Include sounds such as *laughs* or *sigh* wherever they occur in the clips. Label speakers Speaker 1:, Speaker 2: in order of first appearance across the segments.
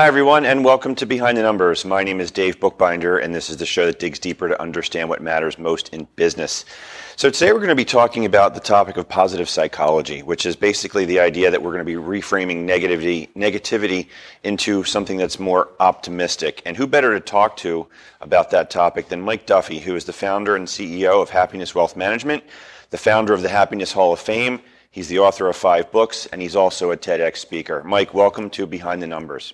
Speaker 1: Hi, everyone, and welcome to Behind the Numbers. My name is Dave Bookbinder, and this is the show that digs deeper to understand what matters most in business. So, today we're going to be talking about the topic of positive psychology, which is basically the idea that we're going to be reframing negativity, negativity into something that's more optimistic. And who better to talk to about that topic than Mike Duffy, who is the founder and CEO of Happiness Wealth Management, the founder of the Happiness Hall of Fame. He's the author of five books, and he's also a TEDx speaker. Mike, welcome to Behind the Numbers.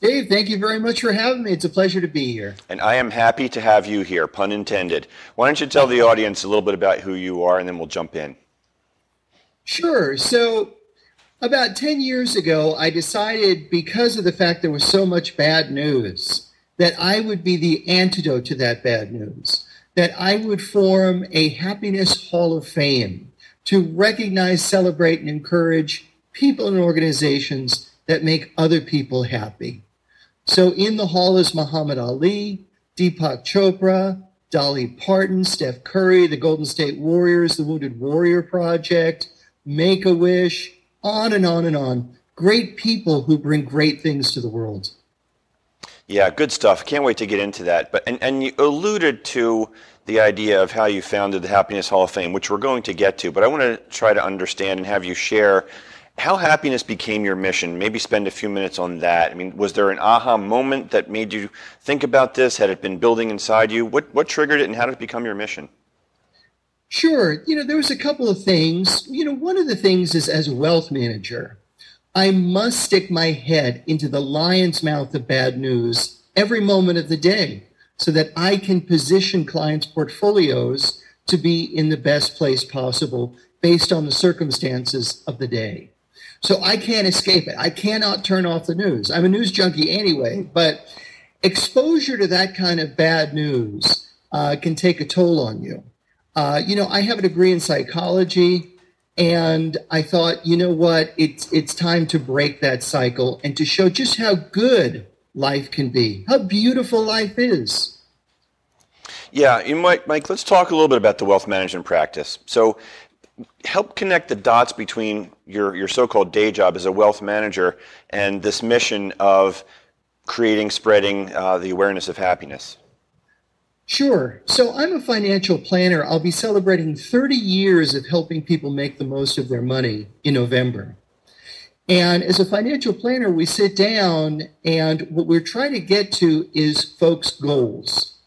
Speaker 2: Dave, thank you very much for having me. It's a pleasure to be here.
Speaker 1: And I am happy to have you here, pun intended. Why don't you tell the audience a little bit about who you are, and then we'll jump in.
Speaker 2: Sure. So, about 10 years ago, I decided because of the fact there was so much bad news that I would be the antidote to that bad news, that I would form a happiness hall of fame to recognize, celebrate, and encourage people and organizations that make other people happy. So in the hall is Muhammad Ali, Deepak Chopra, Dolly Parton, Steph Curry, the Golden State Warriors, the Wounded Warrior Project, Make a Wish, on and on and on. Great people who bring great things to the world.
Speaker 1: Yeah, good stuff. Can't wait to get into that. But and, and you alluded to the idea of how you founded the Happiness Hall of Fame, which we're going to get to. But I want to try to understand and have you share how happiness became your mission. Maybe spend a few minutes on that. I mean, was there an aha moment that made you think about this? Had it been building inside you? What what triggered it, and how did it become your mission?
Speaker 2: Sure. You know, there was a couple of things. You know, one of the things is as a wealth manager, I must stick my head into the lion's mouth of bad news every moment of the day so that I can position clients' portfolios to be in the best place possible based on the circumstances of the day. So I can't escape it. I cannot turn off the news. I'm a news junkie anyway, but exposure to that kind of bad news uh, can take a toll on you. Uh, you know, I have a degree in psychology, and I thought, you know what, it's it's time to break that cycle and to show just how good life can be, how beautiful life is.
Speaker 1: Yeah, you might, Mike. Let's talk a little bit about the wealth management practice. So, help connect the dots between your, your so-called day job as a wealth manager and this mission of creating, spreading uh, the awareness of happiness.
Speaker 2: Sure. So I'm a financial planner. I'll be celebrating 30 years of helping people make the most of their money in November. And as a financial planner, we sit down and what we're trying to get to is folks' goals.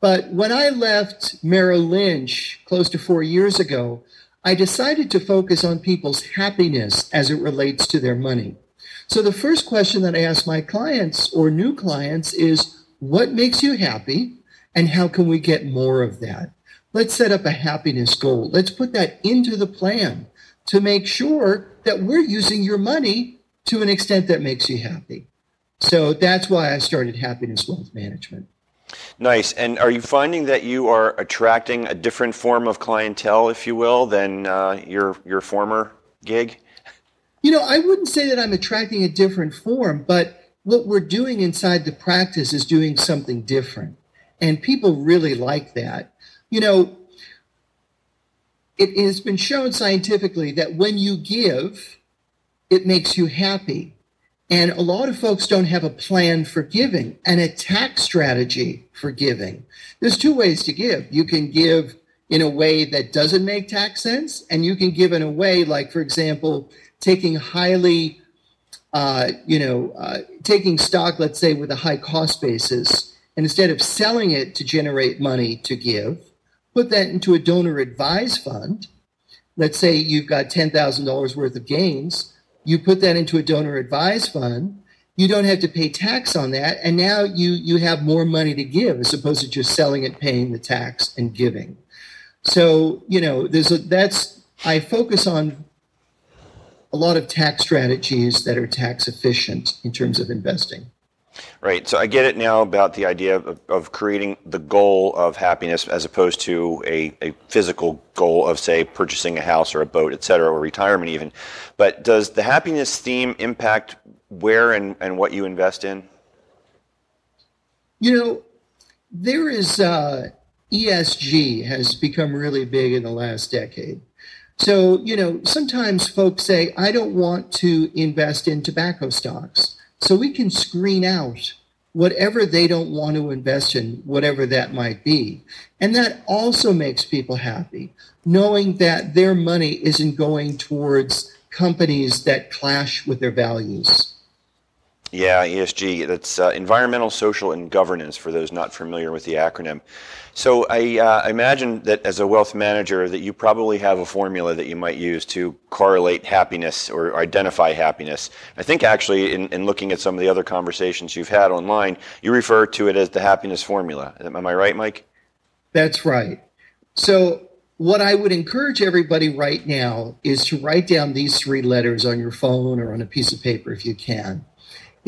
Speaker 2: But when I left Merrill Lynch close to four years ago, I decided to focus on people's happiness as it relates to their money. So the first question that I ask my clients or new clients is what makes you happy and how can we get more of that? Let's set up a happiness goal. Let's put that into the plan to make sure that we're using your money to an extent that makes you happy. So that's why I started Happiness Wealth Management.
Speaker 1: Nice. And are you finding that you are attracting a different form of clientele, if you will, than uh, your your former gig?
Speaker 2: You know, I wouldn't say that I'm attracting a different form, but what we're doing inside the practice is doing something different. And people really like that. You know, it has been shown scientifically that when you give, it makes you happy. And a lot of folks don't have a plan for giving and a tax strategy for giving. There's two ways to give. You can give in a way that doesn't make tax sense, and you can give in a way like, for example, taking highly, uh, you know, uh, taking stock, let's say, with a high cost basis, and instead of selling it to generate money to give, put that into a donor advised fund. Let's say you've got $10,000 worth of gains you put that into a donor advised fund you don't have to pay tax on that and now you you have more money to give as opposed to just selling it paying the tax and giving. So you know there's a that's i focus on a lot of tax strategies that are tax efficient in terms of investing
Speaker 1: Right. So I get it now about the idea of, of creating the goal of happiness as opposed to a, a physical goal of, say, purchasing a house or a boat, et cetera, or retirement even. But does the happiness theme impact where and, and what you invest in?
Speaker 2: You know, there is uh, ESG has become really big in the last decade. So, you know, sometimes folks say, I don't want to invest in tobacco stocks so we can screen out whatever they don't want to invest in, whatever that might be. And that also makes people happy, knowing that their money isn't going towards companies that clash with their values.
Speaker 1: Yeah, ESG. That's uh, environmental, social, and governance for those not familiar with the acronym. So I uh, imagine that as a wealth manager, that you probably have a formula that you might use to correlate happiness or identify happiness. I think actually, in, in looking at some of the other conversations you've had online, you refer to it as the happiness formula. Am I right, Mike?
Speaker 2: That's right. So what I would encourage everybody right now is to write down these three letters on your phone or on a piece of paper if you can.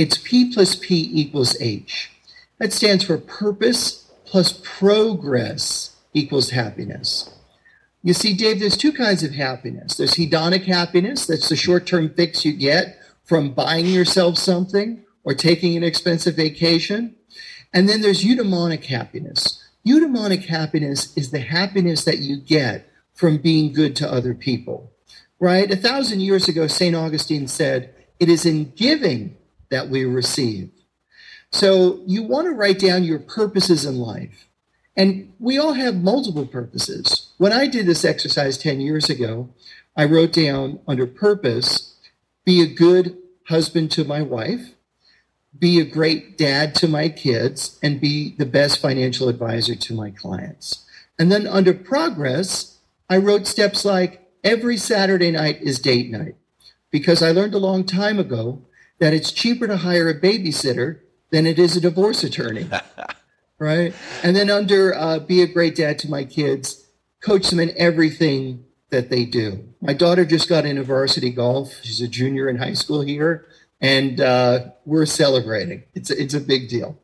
Speaker 2: It's P plus P equals H. That stands for purpose plus progress equals happiness. You see, Dave, there's two kinds of happiness. There's hedonic happiness, that's the short term fix you get from buying yourself something or taking an expensive vacation. And then there's eudaimonic happiness. Eudaimonic happiness is the happiness that you get from being good to other people, right? A thousand years ago, St. Augustine said, It is in giving that we receive. So you want to write down your purposes in life. And we all have multiple purposes. When I did this exercise 10 years ago, I wrote down under purpose, be a good husband to my wife, be a great dad to my kids, and be the best financial advisor to my clients. And then under progress, I wrote steps like every Saturday night is date night because I learned a long time ago that it's cheaper to hire a babysitter than it is a divorce attorney. *laughs* right? And then under uh, be a great dad to my kids, coach them in everything that they do. My daughter just got into varsity golf. She's a junior in high school here, and uh, we're celebrating. It's a, it's a big deal.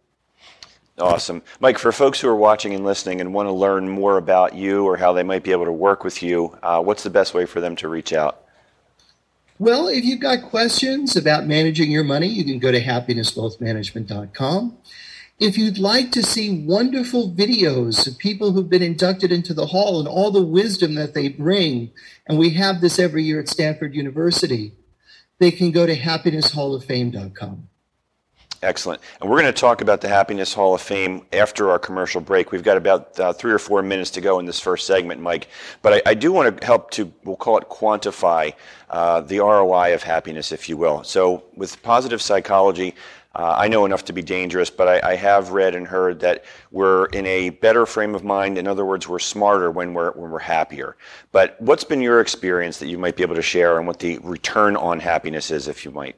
Speaker 1: Awesome. Mike, for folks who are watching and listening and want to learn more about you or how they might be able to work with you, uh, what's the best way for them to reach out?
Speaker 2: Well, if you've got questions about managing your money, you can go to happinesswealthmanagement.com. If you'd like to see wonderful videos of people who've been inducted into the hall and all the wisdom that they bring, and we have this every year at Stanford University, they can go to happinesshalloffame.com.
Speaker 1: Excellent. And we're going to talk about the Happiness Hall of Fame after our commercial break. We've got about uh, three or four minutes to go in this first segment, Mike. But I, I do want to help to, we'll call it quantify uh, the ROI of happiness, if you will. So with positive psychology, uh, I know enough to be dangerous, but I, I, have read and heard that we're in a better frame of mind. In other words, we're smarter when we're when we're happier. But what's been your experience that you might be able to share, and what the return on happiness is, if you might?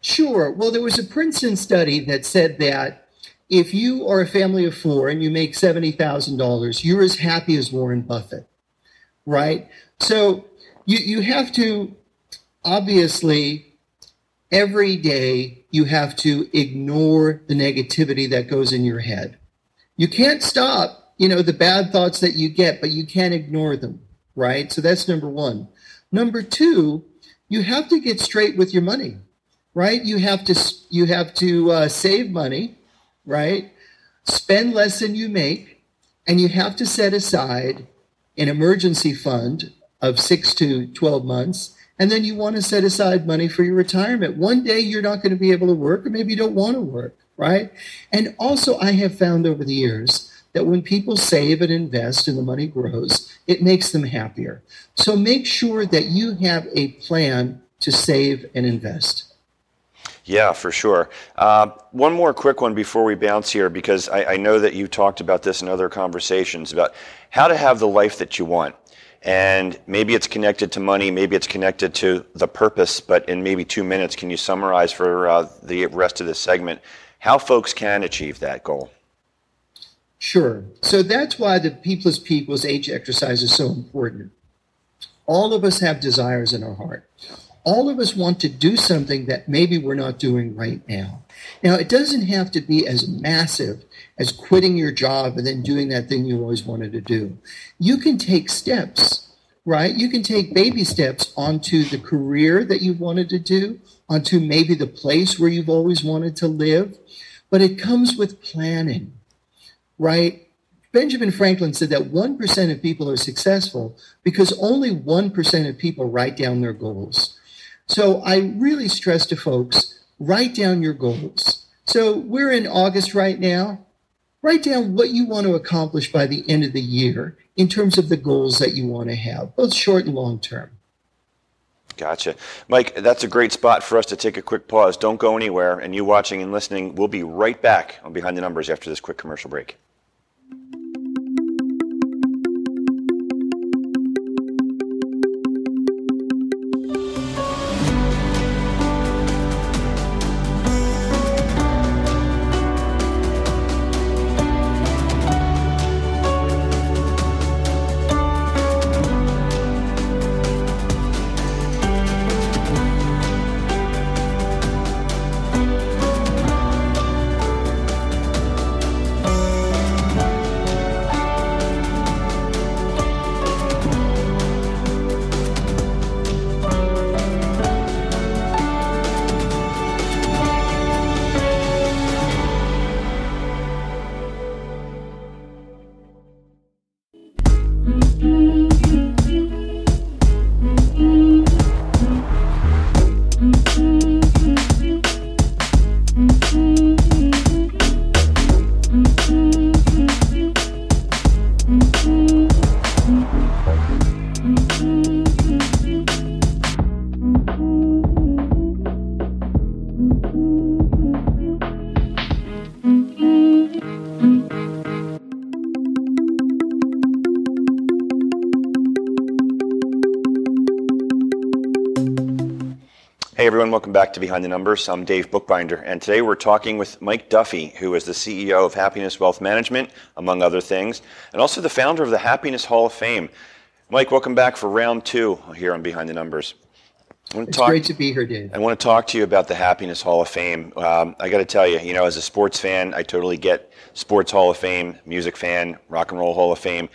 Speaker 2: Sure. Well, there was a Princeton study that said that if you are a family of four and you make $70,000, you're as happy as Warren Buffett, right? So you, you have to, obviously, every day you have to ignore the negativity that goes in your head. You can't stop, you know, the bad thoughts that you get, but you can't ignore them, right? So that's number one. Number two, you have to get straight with your money right? You have to you have to uh, save money, right? Spend less than you make, and you have to set aside an emergency fund of six to twelve months, and then you want to set aside money for your retirement. One day you're not going to be able to work, or maybe you don't want to work, right? And also, I have found over the years that when people save and invest and the money grows, it makes them happier. So make sure that you have a plan to save and invest.
Speaker 1: Yeah, for sure. Uh, one more quick one before we bounce here, because I, know that you talked about this in other conversations about how to have the life that you want. And maybe it's connected to money, maybe it's connected to the purpose, but in maybe two minutes, can you summarize for uh, the rest of this segment how folks can achieve that goal?
Speaker 2: Sure. So that's why the P plus P equals H exercise is so important. All of us have desires in our heart all of us want to do something that maybe we're not doing right now. Now, it doesn't have to be as massive as quitting your job and then doing that thing you always wanted to do. You can take steps, right? You can take baby steps onto the career that you wanted to do, onto maybe the place where you've always wanted to live, but it comes with planning, right? Benjamin Franklin said that 1% of people are successful because only 1% of people write down their goals. So I really stress to folks write down your goals. So we're in August right now. Write down what you want to accomplish by the end of the year in terms of the goals that you want to have, both short and long term.
Speaker 1: Gotcha. Mike, that's a great spot for us to take a quick pause. Don't go anywhere. And you watching and listening, we'll be right back on Behind the Numbers after this quick commercial break. Hey everyone, welcome back to Behind the Numbers. I'm Dave Bookbinder, and today we're talking with Mike Duffy, who is the CEO of Happiness Wealth Management, among other things, and also the founder of the Happiness Hall of Fame. Mike, welcome back for round two here on Behind the Numbers.
Speaker 2: It's talk, great to be here, Dave.
Speaker 1: I want to talk to you about the Happiness Hall of Fame. Um, I got to tell you, you know, as a sports fan, I totally get Sports Hall of Fame, music fan, Rock and Roll Hall of Fame.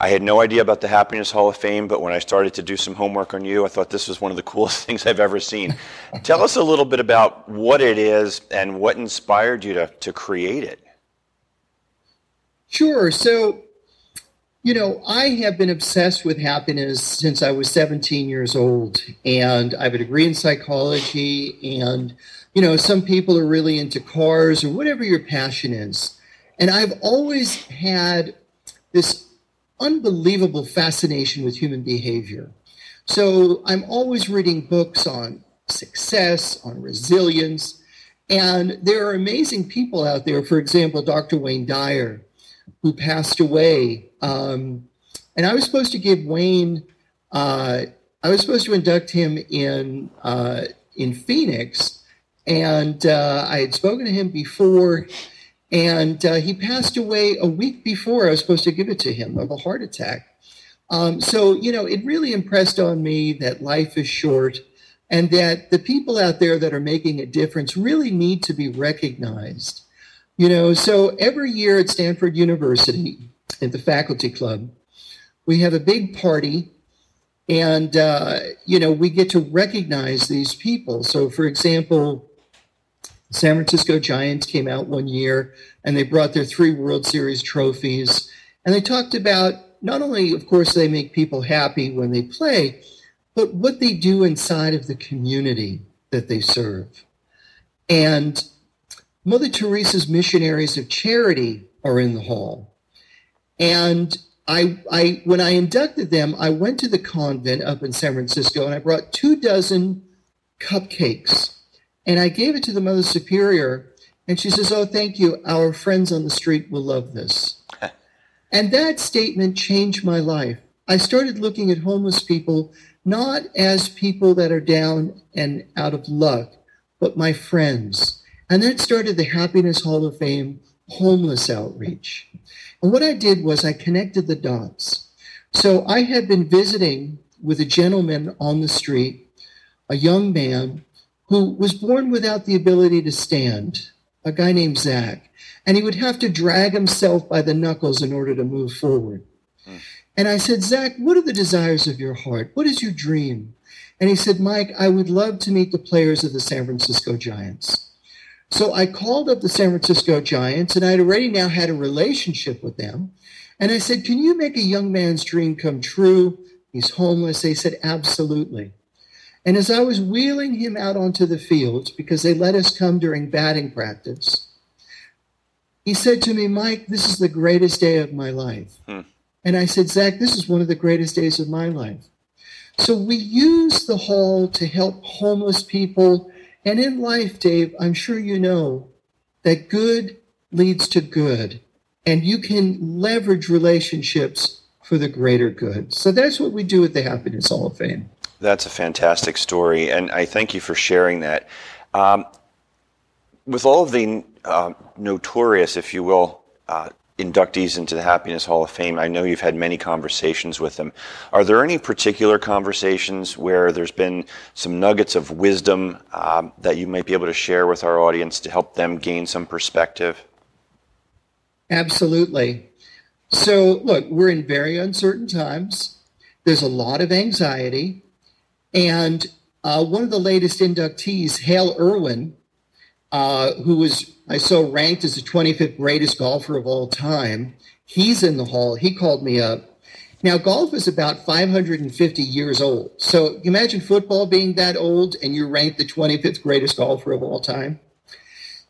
Speaker 1: I had no idea about the Happiness Hall of Fame, but when I started to do some homework on you, I thought this was one of the *laughs* coolest things I've ever seen. Tell us a little bit about what it is and what inspired you to, to create it.
Speaker 2: Sure. So, you know, I have been obsessed with happiness since I was 17 years old, and I have a degree in psychology. And, you know, some people are really into cars or whatever your passion is. And I've always had this unbelievable fascination with human behavior. So I'm always reading books on success, on resilience, and there are amazing people out there. For example, Dr. Wayne Dyer, who passed away. Um, and I was supposed to give Wayne, uh, I was supposed to induct him in uh, in Phoenix, and uh, I had spoken to him before and uh, he passed away a week before I was supposed to give it to him of a heart attack. Um, so, you know, it really impressed on me that life is short and that the people out there that are making a difference really need to be recognized. You know, so every year at Stanford University, at the faculty club, we have a big party and, uh, you know, we get to recognize these people. So, for example, San Francisco Giants came out one year and they brought their three World Series trophies. And they talked about not only, of course, they make people happy when they play, but what they do inside of the community that they serve. And Mother Teresa's missionaries of charity are in the hall. And I, I, when I inducted them, I went to the convent up in San Francisco and I brought two dozen cupcakes and I gave it to the Mother Superior, and she says, Oh, thank you. Our friends on the street will love this. *laughs* and that statement changed my life. I started looking at homeless people not as people that are down and out of luck, but my friends. And that started the Happiness Hall of Fame homeless outreach. And what I did was I connected the dots. So I had been visiting with a gentleman on the street, a young man who was born without the ability to stand, a guy named Zach. And he would have to drag himself by the knuckles in order to move forward. And I said, Zach, what are the desires of your heart? What is your dream? And he said, Mike, I would love to meet the players of the San Francisco Giants. So I called up the San Francisco Giants, and I'd already now had a relationship with them. And I said, Can you make a young man's dream come true? He's homeless. They said, Absolutely. And as I was wheeling him out onto the field, because they let us come during batting practice, he said to me, Mike, this is the greatest day of my life. Hmm. And I said, Zach, this is one of the greatest days of my life. So we use the hall to help homeless people. And in life, Dave, I'm sure you know that good leads to good. And you can leverage relationships for the greater good. So that's what we do at the Happiness Hall of Fame.
Speaker 1: That's a fantastic story, and I thank you for sharing that. Um, with all of the uh, notorious, if you will, uh, inductees into the Happiness Hall of Fame, I know you've had many conversations with them. Are there any particular conversations where there's been some nuggets of wisdom um, that you might be able to share with our audience to help them gain some perspective?
Speaker 2: Absolutely. So, look, we're in very uncertain times. There's a lot of anxiety. And uh, one of the latest inductees, Hale Irwin, uh, who was I saw ranked as the 25th greatest golfer of all time, he's in the hall. He called me up. Now, golf is about 550 years old. So imagine football being that old and you're ranked the 25th greatest golfer of all time.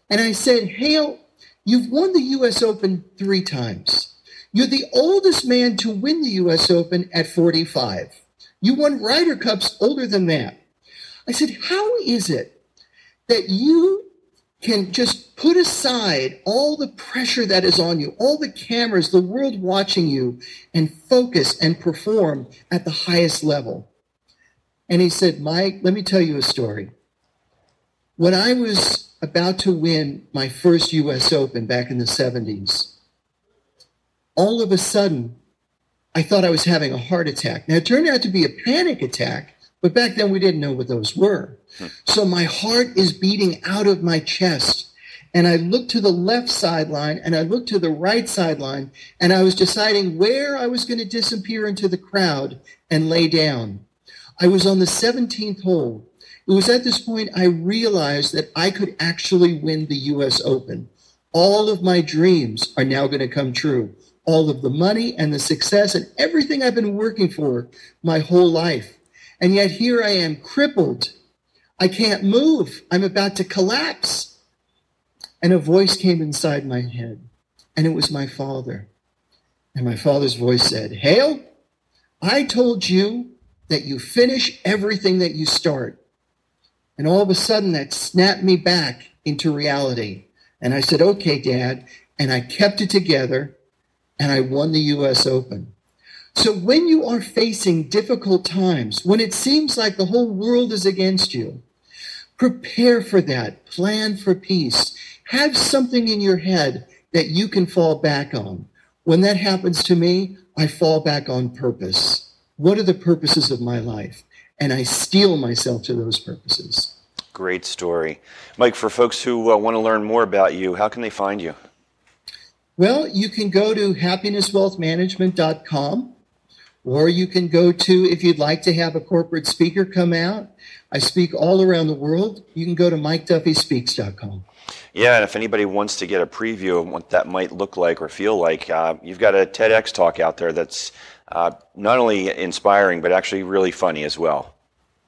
Speaker 2: And I said, Hale, you've won the U.S. Open three times. You're the oldest man to win the U.S. Open at 45. You won Ryder Cups older than that. I said, How is it that you can just put aside all the pressure that is on you, all the cameras, the world watching you, and focus and perform at the highest level? And he said, Mike, let me tell you a story. When I was about to win my first U.S. Open back in the 70s, all of a sudden, I thought I was having a heart attack. Now, it turned out to be a panic attack, but back then we didn't know what those were. Hmm. So my heart is beating out of my chest. And I looked to the left sideline and I looked to the right sideline, and I was deciding where I was going to disappear into the crowd and lay down. I was on the 17th hole. It was at this point I realized that I could actually win the US Open. All of my dreams are now going to come true all of the money and the success and everything I've been working for my whole life. And yet here I am crippled. I can't move. I'm about to collapse. And a voice came inside my head, and it was my father. And my father's voice said, Hale, I told you that you finish everything that you start. And all of a sudden, that snapped me back into reality. And I said, okay, dad. And I kept it together and I won the US Open. So when you are facing difficult times, when it seems like the whole world is against you, prepare for that. Plan for peace. Have something in your head that you can fall back on. When that happens to me, I fall back on purpose. What are the purposes of my life? And I steel myself to those purposes.
Speaker 1: Great story. Mike, for folks who uh, want to learn more about you, how can they find you?
Speaker 2: Well, you can go to happinesswealthmanagement.com or you can go to, if you'd like to have a corporate speaker come out, I speak all around the world. You can go to mikeduffyspeaks.com.
Speaker 1: Yeah, and if anybody wants to get a preview of what that might look like or feel like, uh, you've got a TEDx talk out there that's uh, not only inspiring, but actually really funny as well.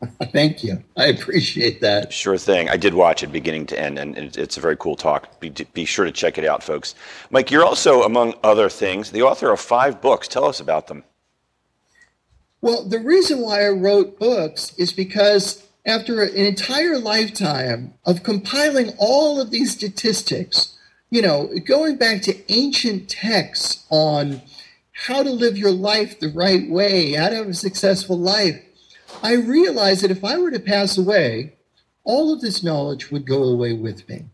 Speaker 1: *laughs*
Speaker 2: Thank you. I appreciate that.
Speaker 1: Sure thing. I did watch it beginning to end, and it's a very cool talk. Be, be sure to check it out, folks. Mike, you're also, among other things, the author of five books. Tell us about them.
Speaker 2: Well, the reason why I wrote books is because after an entire lifetime of compiling all of these statistics, you know, going back to ancient texts on how to live your life the right way, how to have a successful life, I realized that if I were to pass away, all of this knowledge would go away with me.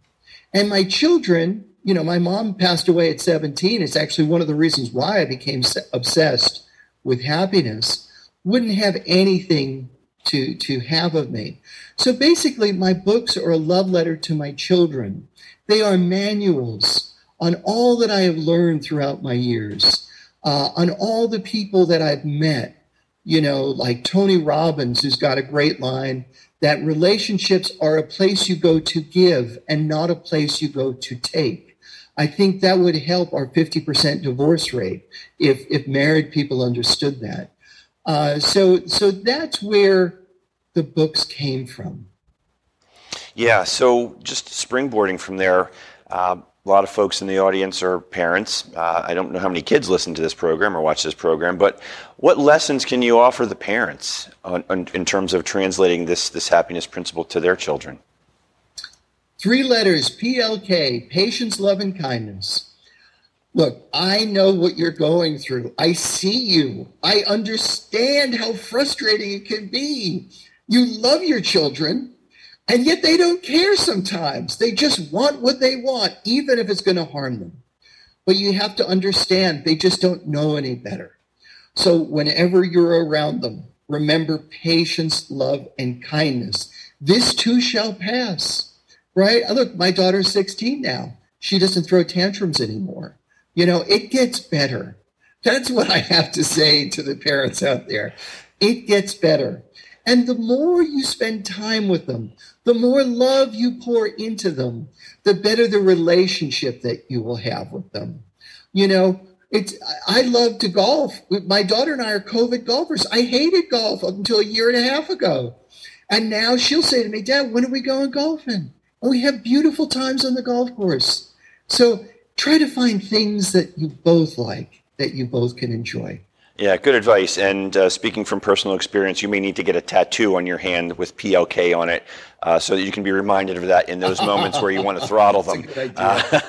Speaker 2: And my children, you know, my mom passed away at 17. It's actually one of the reasons why I became obsessed with happiness, wouldn't have anything to, to have of me. So basically, my books are a love letter to my children. They are manuals on all that I have learned throughout my years, uh, on all the people that I've met, you know, like Tony Robbins, who's got a great line that relationships are a place you go to give and not a place you go to take. I think that would help our 50% divorce rate if, if married people understood that. Uh, so, so that's where the books came from.
Speaker 1: Yeah, so just springboarding from there, uh, a lot of folks in the audience are parents. Uh, I don't know how many kids listen to this program or watch this program, but what lessons can you offer the parents on, on, in terms of translating this, this happiness principle to their children?
Speaker 2: Three letters PLK, patience, love, and kindness. Look, I know what you're going through. I see you. I understand how frustrating it can be. You love your children, and yet they don't care sometimes. They just want what they want, even if it's going to harm them. But you have to understand they just don't know any better. So whenever you're around them, remember patience, love, and kindness. This too shall pass, right? Look, my daughter's 16 now. She doesn't throw tantrums anymore. You know, it gets better. That's what I have to say to the parents out there. It gets better. And the more you spend time with them, the more love you pour into them, the better the relationship that you will have with them. You know, it's I love to golf. My daughter and I are COVID golfers. I hated golf up until a year and a half ago. And now she'll say to me, Dad, when are we going golfing? And we have beautiful times on the golf course. So try to find things that you both like, that you both can enjoy.
Speaker 1: Yeah, good advice. And uh, speaking from personal experience, you may need to get a tattoo on your hand with PLK on it uh, so that you can be reminded of that in those moments where you want to *laughs* throttle them. Uh,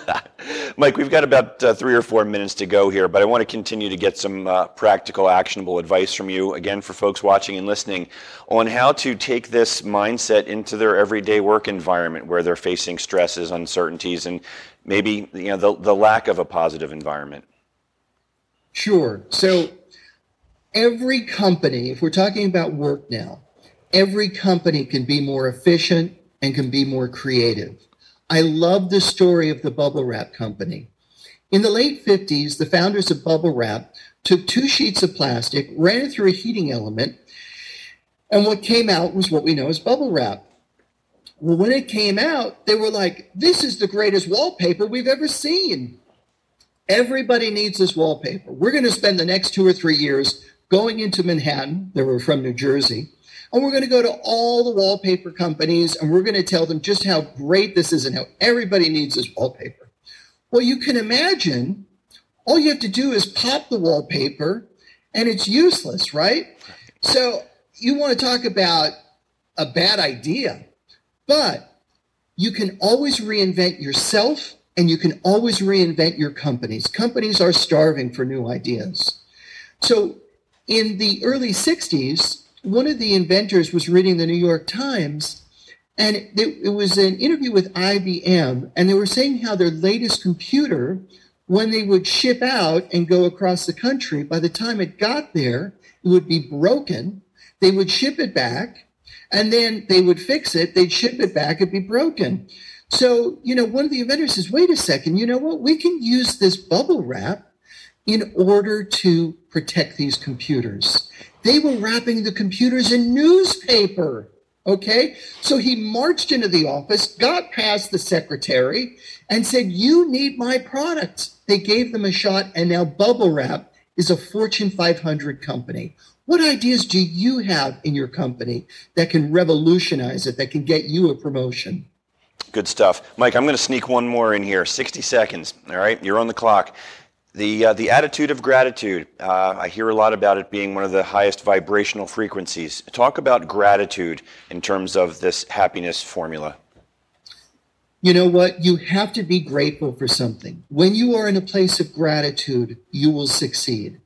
Speaker 1: *laughs* Mike, we've got about uh, three or four minutes to go here, but I want to continue to get some uh, practical, actionable advice from you, again, for folks watching and listening, on how to take this mindset into their everyday work environment where they're facing stresses, uncertainties, and maybe you know, the, the lack of a positive environment.
Speaker 2: Sure. So every company, if we're talking about work now, every company can be more efficient and can be more creative. I love the story of the bubble wrap company. In the late 50s, the founders of bubble wrap took two sheets of plastic, ran it through a heating element, and what came out was what we know as bubble wrap. Well, when it came out, they were like, this is the greatest wallpaper we've ever seen. Everybody needs this wallpaper. We're going to spend the next two or three years going into Manhattan, they were from New Jersey, and we're going to go to all the wallpaper companies and we're going to tell them just how great this is and how everybody needs this wallpaper. Well, you can imagine all you have to do is pop the wallpaper and it's useless, right? So you want to talk about a bad idea, but you can always reinvent yourself and you can always reinvent your companies. Companies are starving for new ideas. So in the early 60s, one of the inventors was reading the New York Times, and it, it, was an interview with IBM, and they were saying how their latest computer, when they would ship out and go across the country, by the time it got there, it would be broken. They would ship it back, and then they would fix it. They'd ship it back, it'd be broken. So, you know, one of the inventors says, wait a second, you know what? We can use this bubble wrap in order to protect these computers. They were wrapping the computers in newspaper. Okay. So he marched into the office, got past the secretary, and said, You need my product. They gave them a shot, and now Bubble Wrap is a Fortune 500 company. What ideas do you have in your company that can revolutionize it, that can get you a promotion?
Speaker 1: Good stuff. Mike, I'm going to sneak one more in here. 60 seconds. All right. You're on the clock. The, uh, the attitude of gratitude, uh, I hear a lot about it being one of the highest vibrational frequencies. Talk about gratitude in terms of this happiness formula.
Speaker 2: You know what? You have to be grateful for something. When you are in a place of gratitude, you will succeed.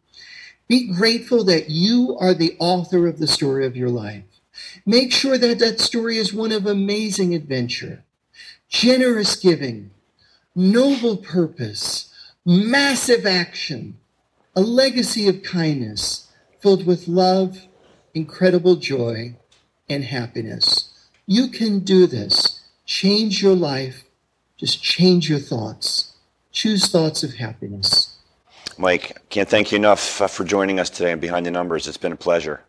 Speaker 2: Be grateful that you are the author of the story of your life. Make sure that that story is one of amazing adventure, generous giving, noble purpose, massive action, a legacy of kindness filled with love, incredible joy, and happiness. You can do this. Change your life. Just change your thoughts. Choose thoughts of happiness.
Speaker 1: Mike, can't thank you enough uh, for joining us today and Behind the Numbers. It's been a pleasure.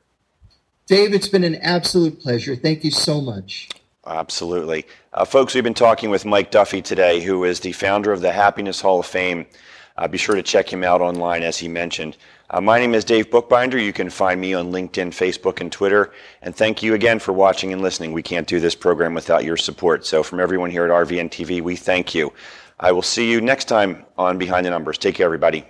Speaker 2: Dave, it's been an absolute pleasure. Thank you so much.
Speaker 1: Absolutely. Uh, folks, we've been talking with Mike Duffy today, who is the founder of the Happiness Hall of Fame. Uh, be sure to check him out online, as he mentioned. Uh, my name is Dave Bookbinder. You can find me on LinkedIn, Facebook, and Twitter. And thank you again for watching and listening. We can't do this program without your support. So, from everyone here at RVN TV, we thank you. I will see you next time on Behind the Numbers. Take care, everybody.